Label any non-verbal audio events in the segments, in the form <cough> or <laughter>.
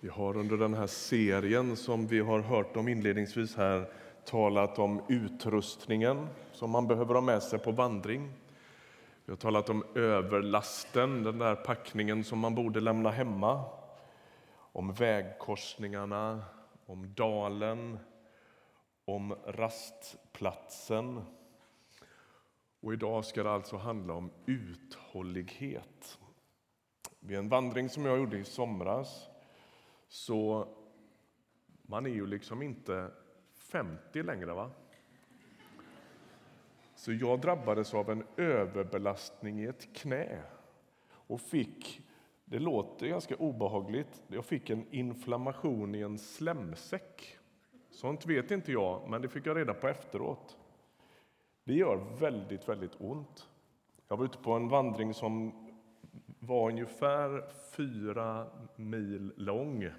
Vi har under den här serien som vi har hört om inledningsvis här talat om utrustningen som man behöver ha med sig på vandring. Vi har talat om överlasten, den där packningen som man borde lämna hemma. Om vägkorsningarna, om dalen, om rastplatsen. Och idag ska det alltså handla om uthållighet. Vid en vandring som jag gjorde i somras så man är ju liksom inte 50 längre. va? Så jag drabbades av en överbelastning i ett knä och fick, det låter ganska obehagligt, jag fick en inflammation i en slemsäck. Sånt vet inte jag, men det fick jag reda på efteråt. Det gör väldigt, väldigt ont. Jag var ute på en vandring som var ungefär fyra mil lång.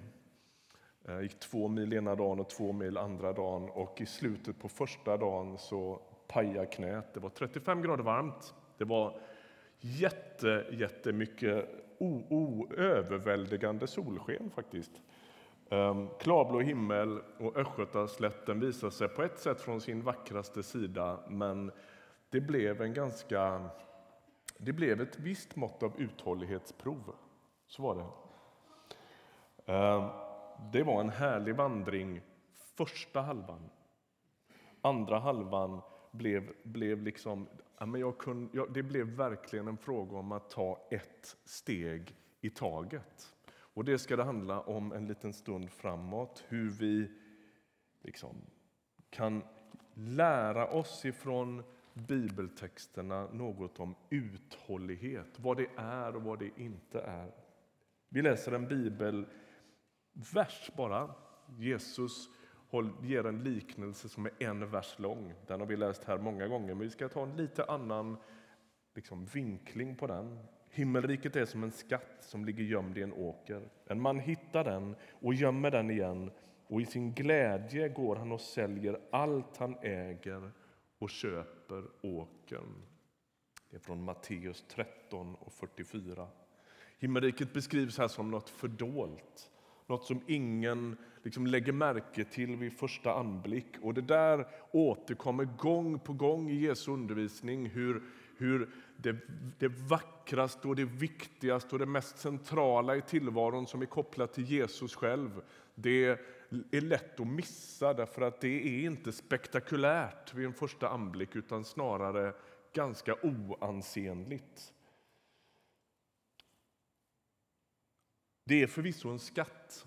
Jag gick två mil ena dagen och två mil andra dagen och i slutet på första dagen så pajade knät. Det var 35 grader varmt. Det var jätte, jättemycket överväldigande solsken faktiskt. Um, klarblå himmel och Östgötaslätten visade sig på ett sätt från sin vackraste sida men det blev en ganska det blev ett visst mått av uthållighetsprov. Så var det. Ehm, det var en härlig vandring första halvan. Andra halvan blev, blev liksom... jag kunde, jag, det blev verkligen en fråga om att ta ett steg i taget. Och Det ska det handla om en liten stund framåt. Hur vi liksom kan lära oss ifrån bibeltexterna något om uthållighet, vad det är och vad det inte är. Vi läser en bibelvers bara. Jesus ger en liknelse som är en vers lång. Den har vi läst här många gånger, men vi ska ta en lite annan liksom, vinkling på den. Himmelriket är som en skatt som ligger gömd i en åker. En man hittar den och gömmer den igen och i sin glädje går han och säljer allt han äger och köper åkern. Det är från Matteus 13 och 44. Himmelriket beskrivs här som något fördolt, något som ingen liksom lägger märke till vid första anblick. Och Det där återkommer gång på gång i Jesu undervisning hur, hur det, det vackraste, och det viktigaste och det mest centrala i tillvaron som är kopplat till Jesus själv det är lätt att missa därför att det är inte spektakulärt vid en första anblick utan snarare ganska oansenligt. Det är förvisso en skatt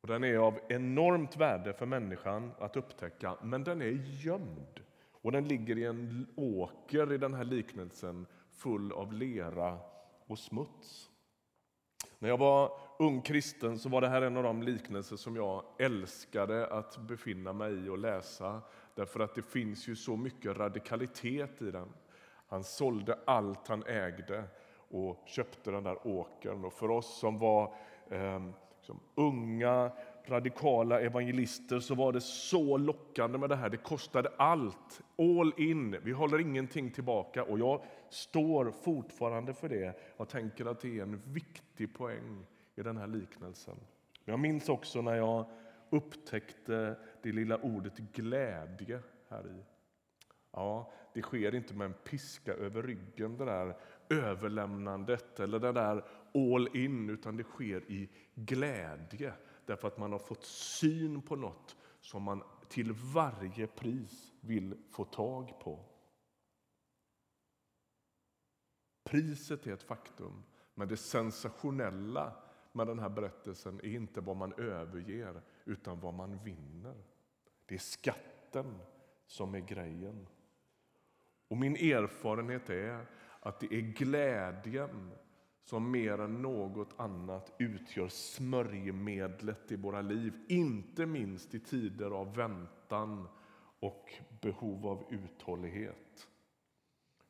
och den är av enormt värde för människan att upptäcka, men den är gömd. Och den ligger i en åker i den här liknelsen full av lera och smuts. När jag var ung kristen så var det här en av de liknelser som jag älskade att befinna mig i och läsa. Därför att det finns ju så mycket radikalitet i den. Han sålde allt han ägde och köpte den där åkern. Och för oss som var eh, liksom unga radikala evangelister så var det så lockande med det här. Det kostade allt, all in. Vi håller ingenting tillbaka. Och jag står fortfarande för det. Jag tänker att det är en viktig poäng i den här liknelsen. Jag minns också när jag upptäckte det lilla ordet glädje här i. Ja, det sker inte med en piska över ryggen, det där överlämnandet eller det där all in, utan det sker i glädje därför att man har fått syn på något som man till varje pris vill få tag på. Priset är ett faktum, men det sensationella med den här berättelsen är inte vad man överger, utan vad man vinner. Det är skatten som är grejen. Och min erfarenhet är att det är glädjen som mer än något annat utgör smörjmedlet i våra liv. Inte minst i tider av väntan och behov av uthållighet.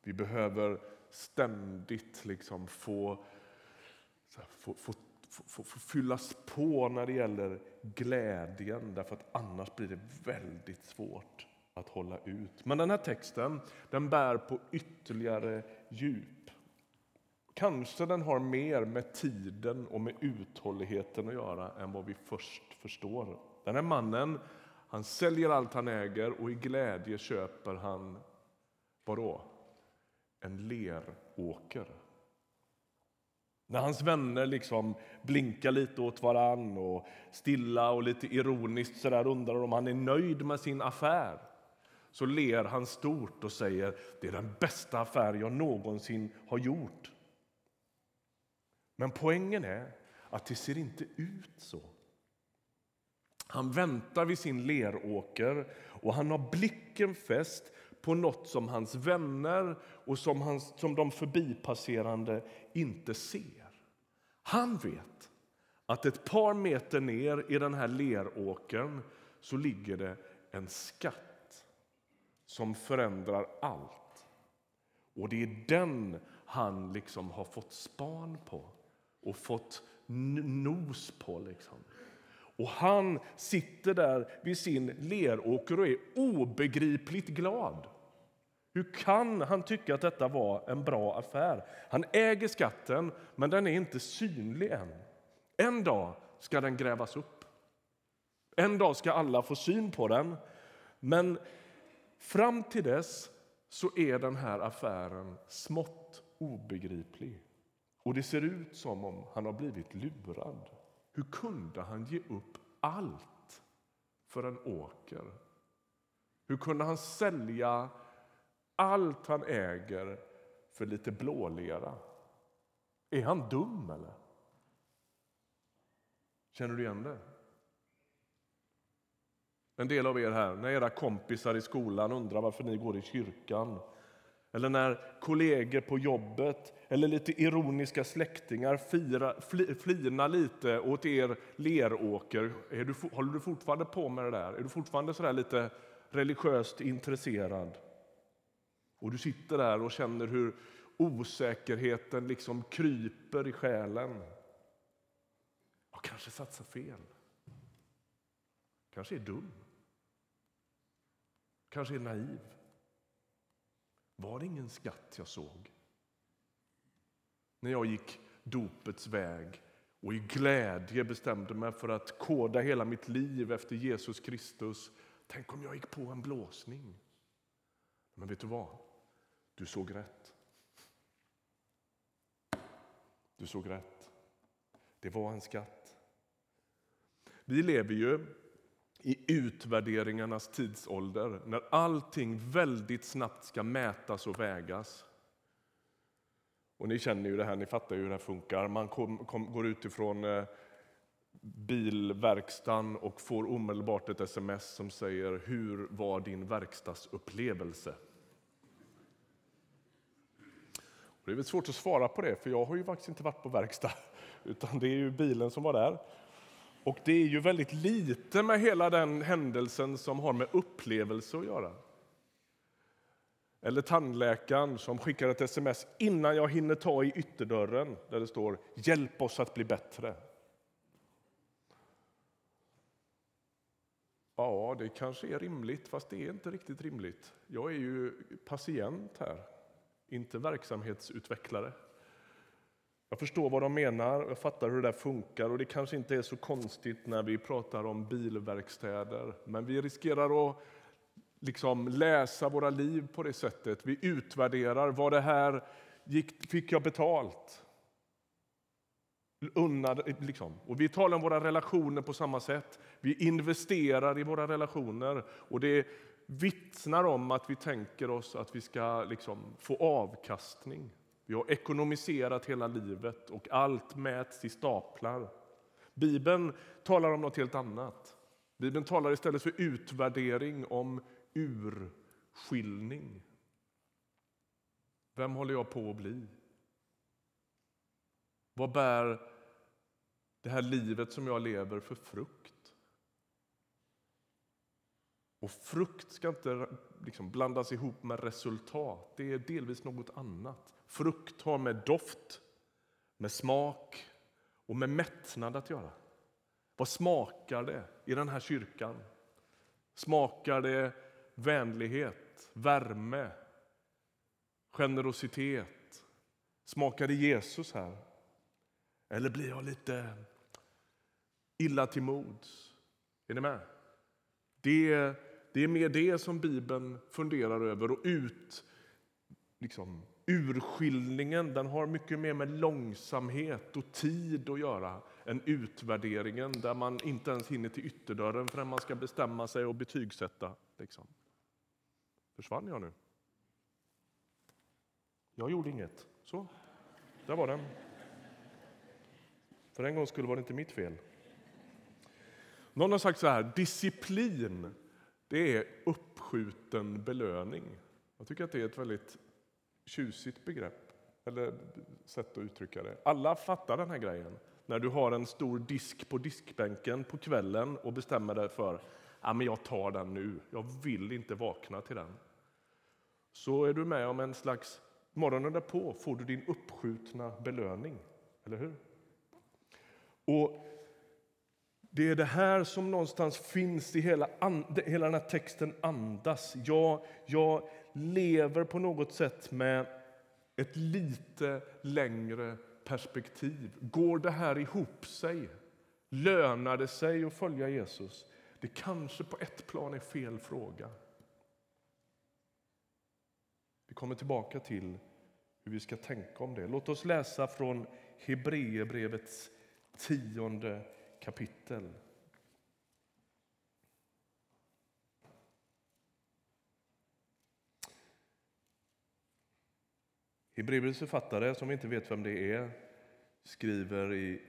Vi behöver ständigt liksom få, få, få, få, få fyllas på när det gäller glädjen därför att annars blir det väldigt svårt att hålla ut. Men den här texten den bär på ytterligare djup. Kanske den har mer med tiden och med uthålligheten att göra än vad vi först förstår. Den här mannen han säljer allt han äger och i glädje köper han vadå? En leråker. När hans vänner liksom blinkar lite åt varann och stilla och lite ironiskt så där undrar om han är nöjd med sin affär så ler han stort och säger det är den bästa affär jag någonsin har gjort. Men poängen är att det ser inte ut så. Han väntar vid sin leråker och han har blicken fäst på något som hans vänner och som, hans, som de förbipasserande inte ser. Han vet att ett par meter ner i den här leråkern så ligger det en skatt som förändrar allt. Och det är den han liksom har fått span på och fått nos på. Liksom. Och han sitter där vid sin leråker och är obegripligt glad. Hur kan han tycka att detta var en bra affär? Han äger skatten, men den är inte synlig än. En dag ska den grävas upp. En dag ska alla få syn på den. Men fram till dess så är den här affären smått obegriplig. Och det ser ut som om han har blivit lurad. Hur kunde han ge upp allt för en åker? Hur kunde han sälja allt han äger för lite blålera? Är han dum, eller? Känner du igen det? En del av er här, när era kompisar i skolan undrar varför ni går i kyrkan eller när kollegor på jobbet eller lite ironiska släktingar fira, fli, flinar lite åt er leråker. Är du, håller du fortfarande på med det där? Är du fortfarande så lite religiöst intresserad? Och du sitter där och känner hur osäkerheten liksom kryper i själen. Jag kanske satsar fel. Kanske är dum. Kanske är naiv. Var det ingen skatt jag såg? När jag gick dopets väg och i glädje bestämde mig för att koda hela mitt liv efter Jesus Kristus. Tänk om jag gick på en blåsning. Men vet du vad? Du såg rätt. Du såg rätt. Det var en skatt. Vi lever ju i utvärderingarnas tidsålder när allting väldigt snabbt ska mätas och vägas. Och Ni känner ju det här, ni fattar ju hur det här funkar. Man kom, kom, går utifrån eh, bilverkstan och får omedelbart ett sms som säger Hur var din verkstadsupplevelse? Och det är väl svårt att svara på det, för jag har ju faktiskt inte varit på verkstad, <laughs> utan det är ju bilen som var där. Och det är ju väldigt lite med hela den händelsen som har med upplevelse att göra. Eller tandläkaren som skickar ett sms innan jag hinner ta i ytterdörren där det står Hjälp oss att bli bättre. Ja, det kanske är rimligt, fast det är inte riktigt rimligt. Jag är ju patient här, inte verksamhetsutvecklare. Jag förstår vad de menar, jag fattar hur det där funkar och det kanske inte är så konstigt när vi pratar om bilverkstäder. Men vi riskerar att liksom läsa våra liv på det sättet. Vi utvärderar vad det här gick, fick jag betalt. Unnade, liksom. Och vi talar om våra relationer på samma sätt. Vi investerar i våra relationer och det vittnar om att vi tänker oss att vi ska liksom få avkastning. Vi har ekonomiserat hela livet och allt mäts i staplar. Bibeln talar om något helt annat. Bibeln talar istället för utvärdering om urskiljning. Vem håller jag på att bli? Vad bär det här livet som jag lever för frukt? Och frukt ska inte liksom blandas ihop med resultat. Det är delvis något annat. Frukt har med doft, med smak och med mättnad att göra. Vad smakar det i den här kyrkan? Smakar det vänlighet, värme, generositet? Smakar det Jesus här? Eller blir jag lite illa till mods? Är ni med? Det, det är mer det som Bibeln funderar över. Och ut, liksom, urskiljningen den har mycket mer med långsamhet och tid att göra än utvärderingen där man inte ens hinner till ytterdörren förrän man ska bestämma sig och betygsätta. Liksom. Försvann jag nu? Jag gjorde inget. Så, där var den. För en gång skulle var det inte mitt fel. Någon har sagt så här, disciplin det är uppskjuten belöning. Jag tycker att det är ett väldigt tjusigt begrepp, eller sätt att uttrycka det. Alla fattar den här grejen. När du har en stor disk på diskbänken på kvällen och bestämmer dig för ja, men jag tar den nu, jag vill inte vakna till den. Så är du med om en slags, morgonen därpå får du din uppskjutna belöning. Eller hur? Och det är det här som någonstans finns i hela, hela den här texten andas. Jag, jag lever på något sätt med ett lite längre perspektiv. Går det här ihop sig? Lönar det sig att följa Jesus? Det kanske på ett plan är fel fråga. Vi kommer tillbaka till hur vi ska tänka om det. Låt oss läsa från Hebreerbrevets tionde kapitel. Hebreerbrevets författare, som vi inte vet vem det är, skriver i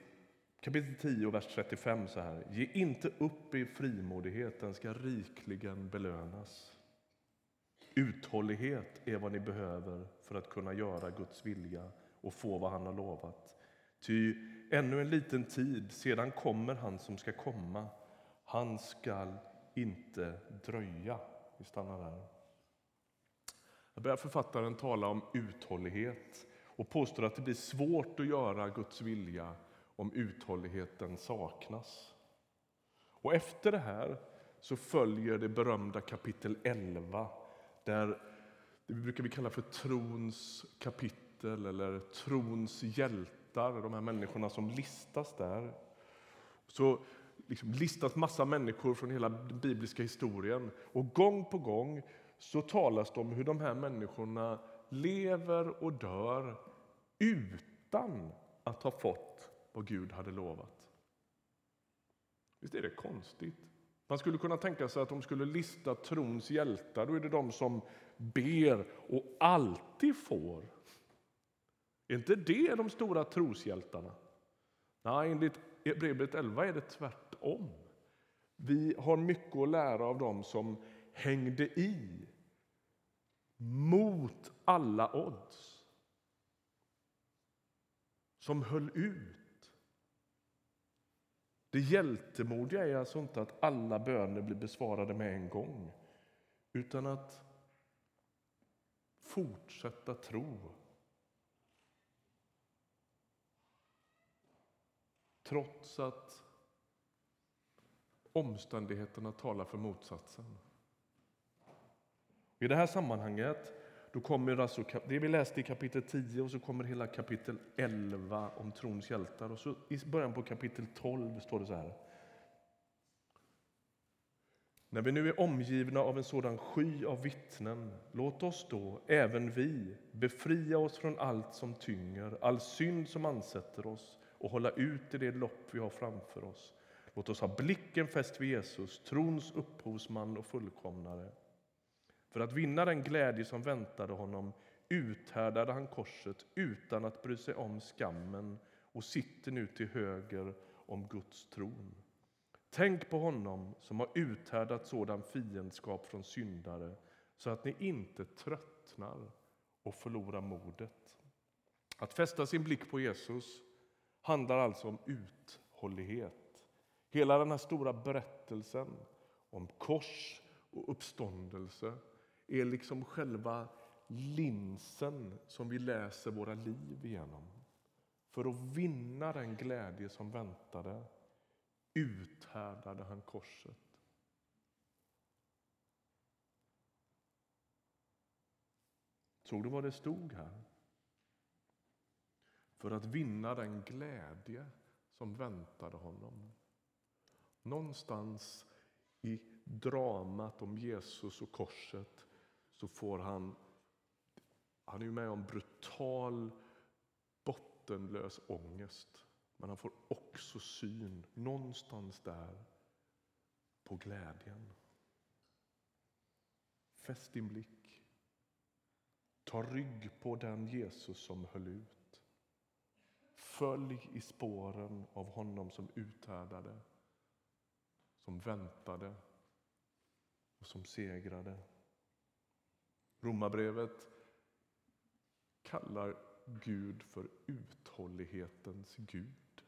kapitel 10, vers 35 så här. Ge inte upp i frimodighet, den ska rikligen belönas. Uthållighet är vad ni behöver för att kunna göra Guds vilja och få vad han har lovat. Ty ännu en liten tid, sedan kommer han som ska komma. Han skall inte dröja. Vi stannar där. Här börjar författaren tala om uthållighet och påstår att det blir svårt att göra Guds vilja om uthålligheten saknas. Och efter det här så följer det berömda kapitel 11 där det brukar vi kalla för trons kapitel eller trons hjälte hjältar, de här människorna som listas där. Så liksom listas massa människor från hela den bibliska historien och gång på gång så talas det om hur de här människorna lever och dör utan att ha fått vad Gud hade lovat. Visst är det konstigt? Man skulle kunna tänka sig att de skulle lista trons hjältar. Då är det de som ber och alltid får. Är inte det de stora troshjältarna? Nej, enligt Hebreerbrevet 11 är det tvärtom. Vi har mycket att lära av dem som hängde i mot alla odds. Som höll ut. Det hjältemodiga är alltså inte att alla böner blir besvarade med en gång utan att fortsätta tro. Trots att omständigheterna talar för motsatsen. I det här sammanhanget då kommer alltså det vi läste i kapitel 10 och så kommer hela kapitel 11 om trons hjältar. Och så I början på kapitel 12 står det så här. När vi nu är omgivna av en sådan sky av vittnen, låt oss då, även vi, befria oss från allt som tynger, all synd som ansätter oss och hålla ut i det lopp vi har framför oss. Låt oss ha blicken fäst vid Jesus, trons upphovsman och fullkomnare. För att vinna den glädje som väntade honom uthärdade han korset utan att bry sig om skammen och sitter nu till höger om Guds tron. Tänk på honom som har uthärdat sådan fiendskap från syndare så att ni inte tröttnar och förlorar modet. Att fästa sin blick på Jesus handlar alltså om uthållighet. Hela den här stora berättelsen om kors och uppståndelse är liksom själva linsen som vi läser våra liv igenom. För att vinna den glädje som väntade uthärdade han korset. Såg du vad det stod här? För att vinna den glädje som väntade honom. Någonstans i dramat om Jesus och korset så får han... Han är ju med om brutal, bottenlös ångest. Men han får också syn, någonstans där, på glädjen. Fäst din blick. Ta rygg på den Jesus som höll ut. Följ i spåren av honom som uthärdade, som väntade och som segrade. Romarbrevet kallar Gud för uthållighetens Gud.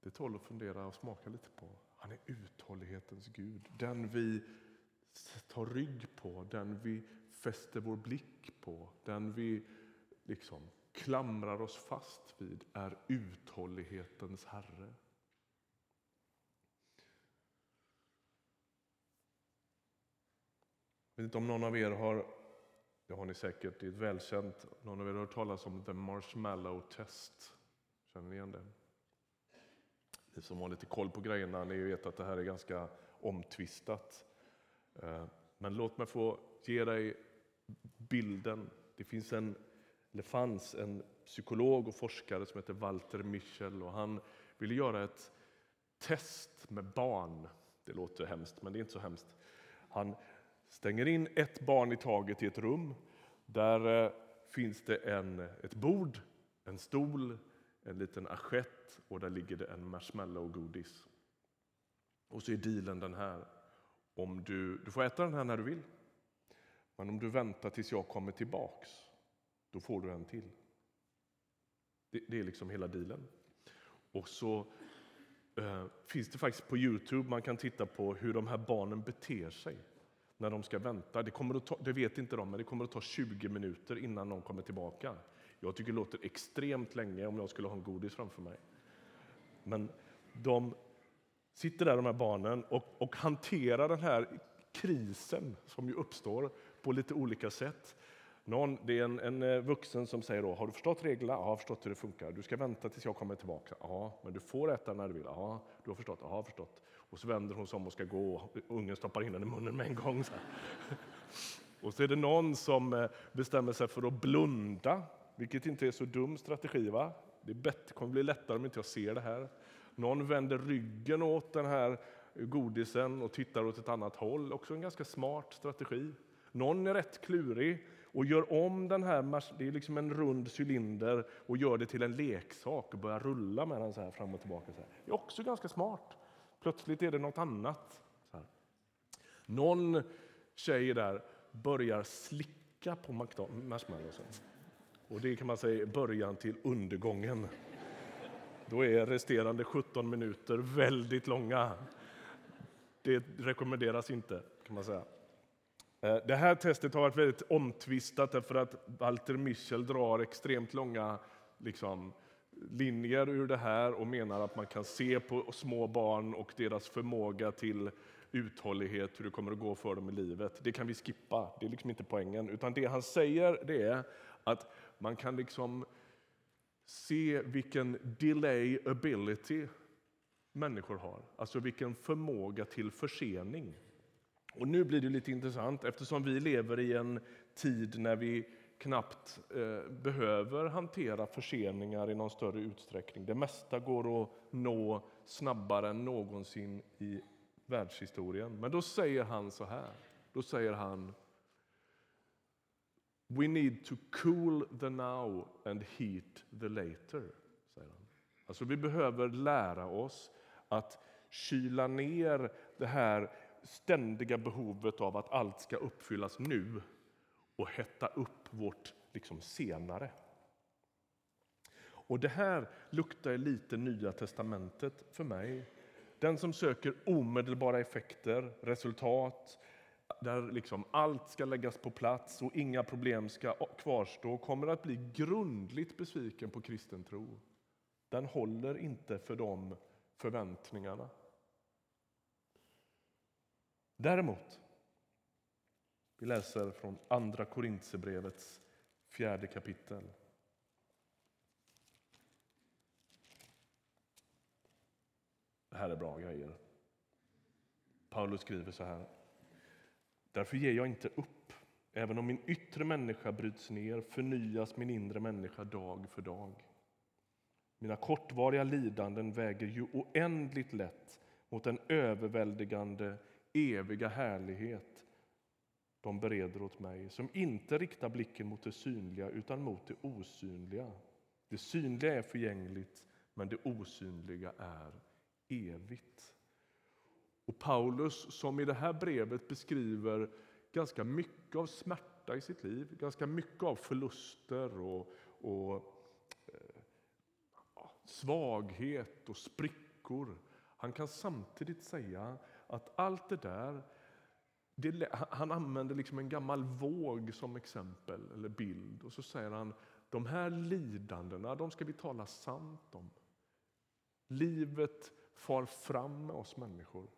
Det tål att fundera och smaka lite på. Han är uthållighetens Gud, den vi tar rygg på, den vi fäster vår blick på, den vi liksom klamrar oss fast vid är uthållighetens Herre. Jag vet inte om någon av er har, det har ni säkert, det är välkänt, någon av er har hört talas om the marshmallow test. Känner ni igen det? Ni som har lite koll på grejerna, ni vet att det här är ganska omtvistat. Eh, men låt mig få ge dig bilden. Det finns en, det fanns en psykolog och forskare som hette Walter Michel och han ville göra ett test med barn. Det låter hemskt, men det är inte så hemskt. Han stänger in ett barn i taget i ett rum. Där eh, finns det en, ett bord, en stol, en liten assiett och där ligger det en marshmallow-godis. Och så är dealen den här. Om du, du får äta den här när du vill, men om du väntar tills jag kommer tillbaks, då får du en till. Det, det är liksom hela dealen. Och så eh, finns det faktiskt på Youtube, man kan titta på hur de här barnen beter sig när de ska vänta. Det, kommer att ta, det vet inte de, men det kommer att ta 20 minuter innan de kommer tillbaka. Jag tycker det låter extremt länge om jag skulle ha en godis framför mig. Men de sitter där, de här barnen, och, och hanterar den här krisen som ju uppstår på lite olika sätt. Någon, det är en, en eh, vuxen som säger då, har du förstått reglerna? Ja, jag har förstått hur det funkar. Du ska vänta tills jag kommer tillbaka. Ja, men du får äta när du vill. Ja, du har förstått. Ja, har förstått. Och så vänder hon sig om och ska gå och ungen stoppar in den i munnen med en gång. Så <laughs> och så är det någon som eh, bestämmer sig för att blunda, vilket inte är så dum strategi. Va? Det, bättre, kommer bli lättare om inte jag ser det här. Någon vänder ryggen åt den här godisen och tittar åt ett annat håll. Också en ganska smart strategi. Någon är rätt klurig och gör om den här, det är liksom en rund cylinder och gör det till en leksak och börjar rulla med den så här fram och tillbaka. Så här. Det är också ganska smart. Plötsligt är det något annat. Så här. Någon tjej där börjar slicka på marshmallowsen. Och det kan man säga är början till undergången. Då är resterande 17 minuter väldigt långa. Det rekommenderas inte, kan man säga. Eh, det här testet har varit väldigt omtvistat därför att Walter Michel drar extremt långa liksom, linjer ur det här och menar att man kan se på små barn och deras förmåga till uthållighet, hur det kommer att gå för dem i livet. Det kan vi skippa, det är liksom inte poängen. Utan det han säger det är att man kan liksom se vilken delay ability människor har, alltså vilken förmåga till försening. Och nu blir det lite intressant eftersom vi lever i en tid när vi knappt eh, behöver hantera förseningar i någon större utsträckning. Det mesta går att nå snabbare än någonsin i världshistorien. Men då säger han så här. Då säger han We need to cool the now and heat the later. Säger han. Alltså vi behöver lära oss att kyla ner det här ständiga behovet av att allt ska uppfyllas nu och hetta upp vårt liksom senare. Och Det här luktar lite Nya testamentet för mig. Den som söker omedelbara effekter, resultat där liksom allt ska läggas på plats och inga problem ska kvarstå kommer att bli grundligt besviken på kristen tro. Den håller inte för de förväntningarna. Däremot, vi läser från Andra Korintierbrevets fjärde kapitel. Det här är bra grejer. Paulus skriver så här. Därför ger jag inte upp. Även om min yttre människa bryts ner förnyas min inre människa dag för dag. Mina kortvariga lidanden väger ju oändligt lätt mot den överväldigande, eviga härlighet de bereder åt mig som inte riktar blicken mot det synliga utan mot det osynliga. Det synliga är förgängligt, men det osynliga är evigt. Och Paulus, som i det här brevet beskriver ganska mycket av smärta i sitt liv, ganska mycket av förluster och, och eh, svaghet och sprickor. Han kan samtidigt säga att allt det där det, han använder liksom en gammal våg som exempel eller bild och så säger han de här lidandena de ska vi tala sant om. Livet far fram med oss människor.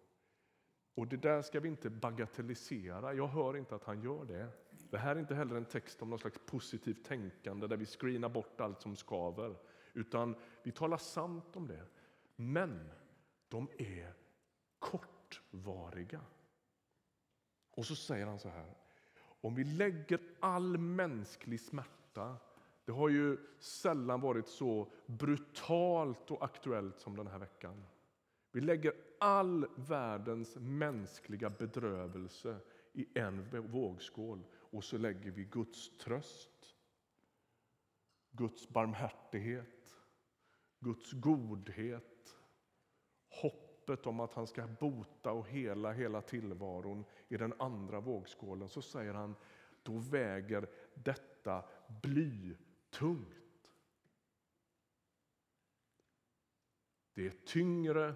Och Det där ska vi inte bagatellisera. Jag hör inte att han gör det. Det här är inte heller en text om något slags positivt tänkande där vi screenar bort allt som skaver. Utan vi talar sant om det. Men de är kortvariga. Och så säger han så här. Om vi lägger all mänsklig smärta det har ju sällan varit så brutalt och aktuellt som den här veckan. Vi lägger all världens mänskliga bedrövelse i en vågskål och så lägger vi Guds tröst, Guds barmhärtighet, Guds godhet, hoppet om att han ska bota och hela hela tillvaron i den andra vågskålen. Så säger han, då väger detta bly tungt. Det är tyngre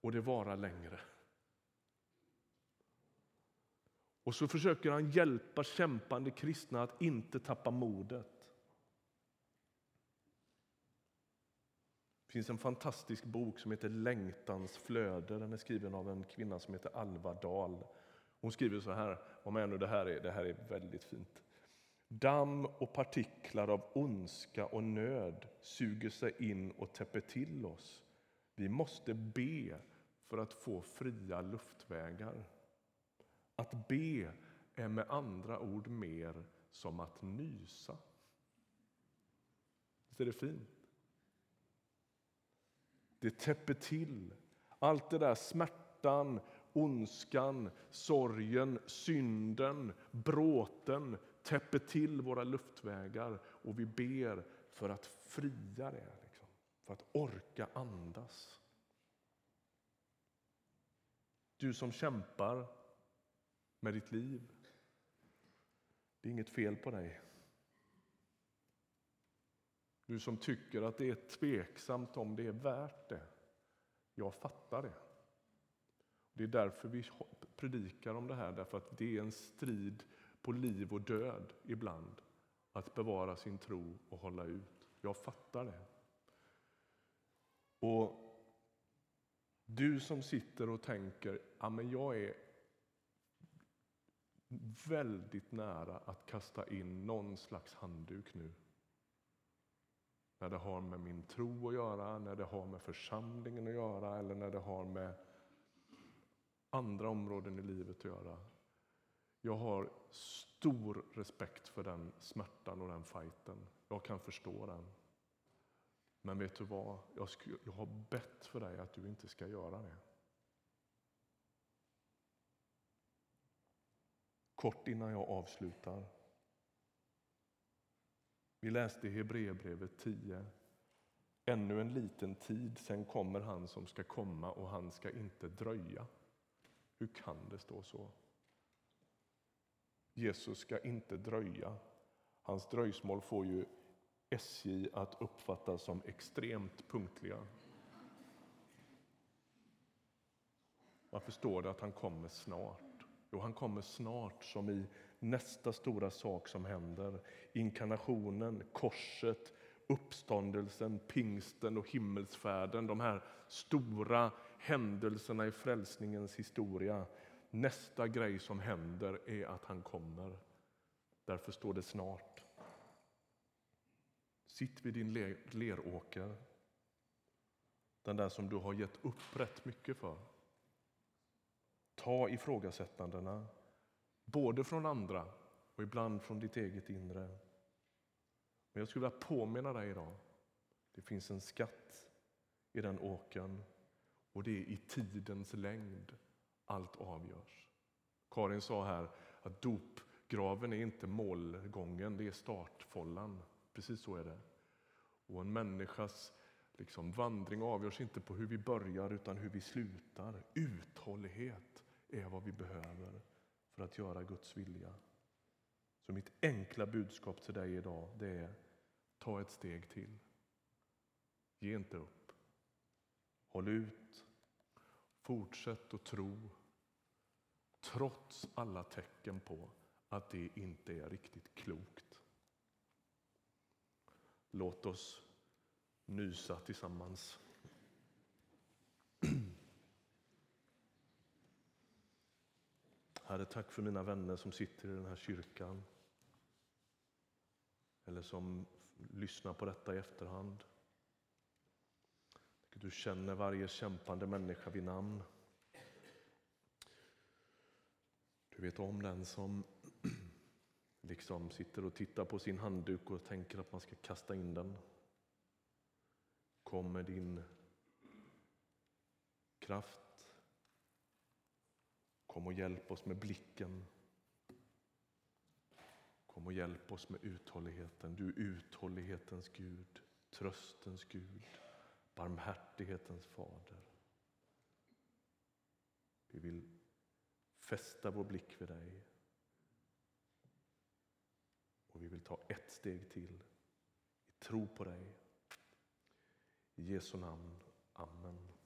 och det varar längre. Och så försöker han hjälpa kämpande kristna att inte tappa modet. Det finns en fantastisk bok som heter Längtans flöde. Den är skriven av en kvinna som heter Alva Dahl. Hon skriver så här, om ännu det här är, det här är väldigt fint. Damm och partiklar av ondska och nöd suger sig in och täpper till oss. Vi måste be för att få fria luftvägar. Att be är med andra ord mer som att nysa. Visst är det fint? Det täpper till. Allt det där smärtan, ondskan, sorgen, synden, bråten täpper till våra luftvägar och vi ber för att fria det, liksom. för att orka andas. Du som kämpar med ditt liv. Det är inget fel på dig. Du som tycker att det är tveksamt om det är värt det. Jag fattar det. Det är därför vi predikar om det här, därför att det är en strid på liv och död ibland att bevara sin tro och hålla ut. Jag fattar det. Och du som sitter och tänker ja, men jag är väldigt nära att kasta in någon slags handduk nu. När det har med min tro att göra, när det har med församlingen att göra eller när det har med andra områden i livet att göra. Jag har stor respekt för den smärtan och den fighten. Jag kan förstå den. Men vet du vad? Jag, jag har bett för dig att du inte ska göra det. Kort innan jag avslutar. Vi läste i Hebreerbrevet 10. Ännu en liten tid, sen kommer han som ska komma och han ska inte dröja. Hur kan det stå så? Jesus ska inte dröja. Hans dröjsmål får ju SJ att uppfattas som extremt punktliga. Varför står det att han kommer snart? Jo, han kommer snart som i nästa stora sak som händer. Inkarnationen, korset, uppståndelsen, pingsten och himmelsfärden. De här stora händelserna i frälsningens historia. Nästa grej som händer är att han kommer. Därför står det snart. Sitt vid din leråker, den där som du har gett upp rätt mycket för. Ta ifrågasättandena, både från andra och ibland från ditt eget inre. Men jag skulle vilja påminna dig idag. Det finns en skatt i den åkern och det är i tidens längd allt avgörs. Karin sa här att dopgraven är inte målgången, det är startfållan. Precis så är det. Och en människas liksom, vandring avgörs inte på hur vi börjar utan hur vi slutar. Uthållighet är vad vi behöver för att göra Guds vilja. Så mitt enkla budskap till dig idag det är ta ett steg till. Ge inte upp. Håll ut. Fortsätt att tro trots alla tecken på att det inte är riktigt klokt. Låt oss nysa tillsammans. <clears throat> Herre, tack för mina vänner som sitter i den här kyrkan eller som lyssnar på detta i efterhand. Du känner varje kämpande människa vid namn. Du vet om den som <clears throat> liksom sitter och tittar på sin handduk och tänker att man ska kasta in den. Kom med din kraft. Kom och hjälp oss med blicken. Kom och hjälp oss med uthålligheten. Du är uthållighetens Gud, tröstens Gud, barmhärtighetens fader. Vi vill fästa vår blick vid dig. Och vi vill ta ett steg till i tro på dig. I Jesu namn. Amen.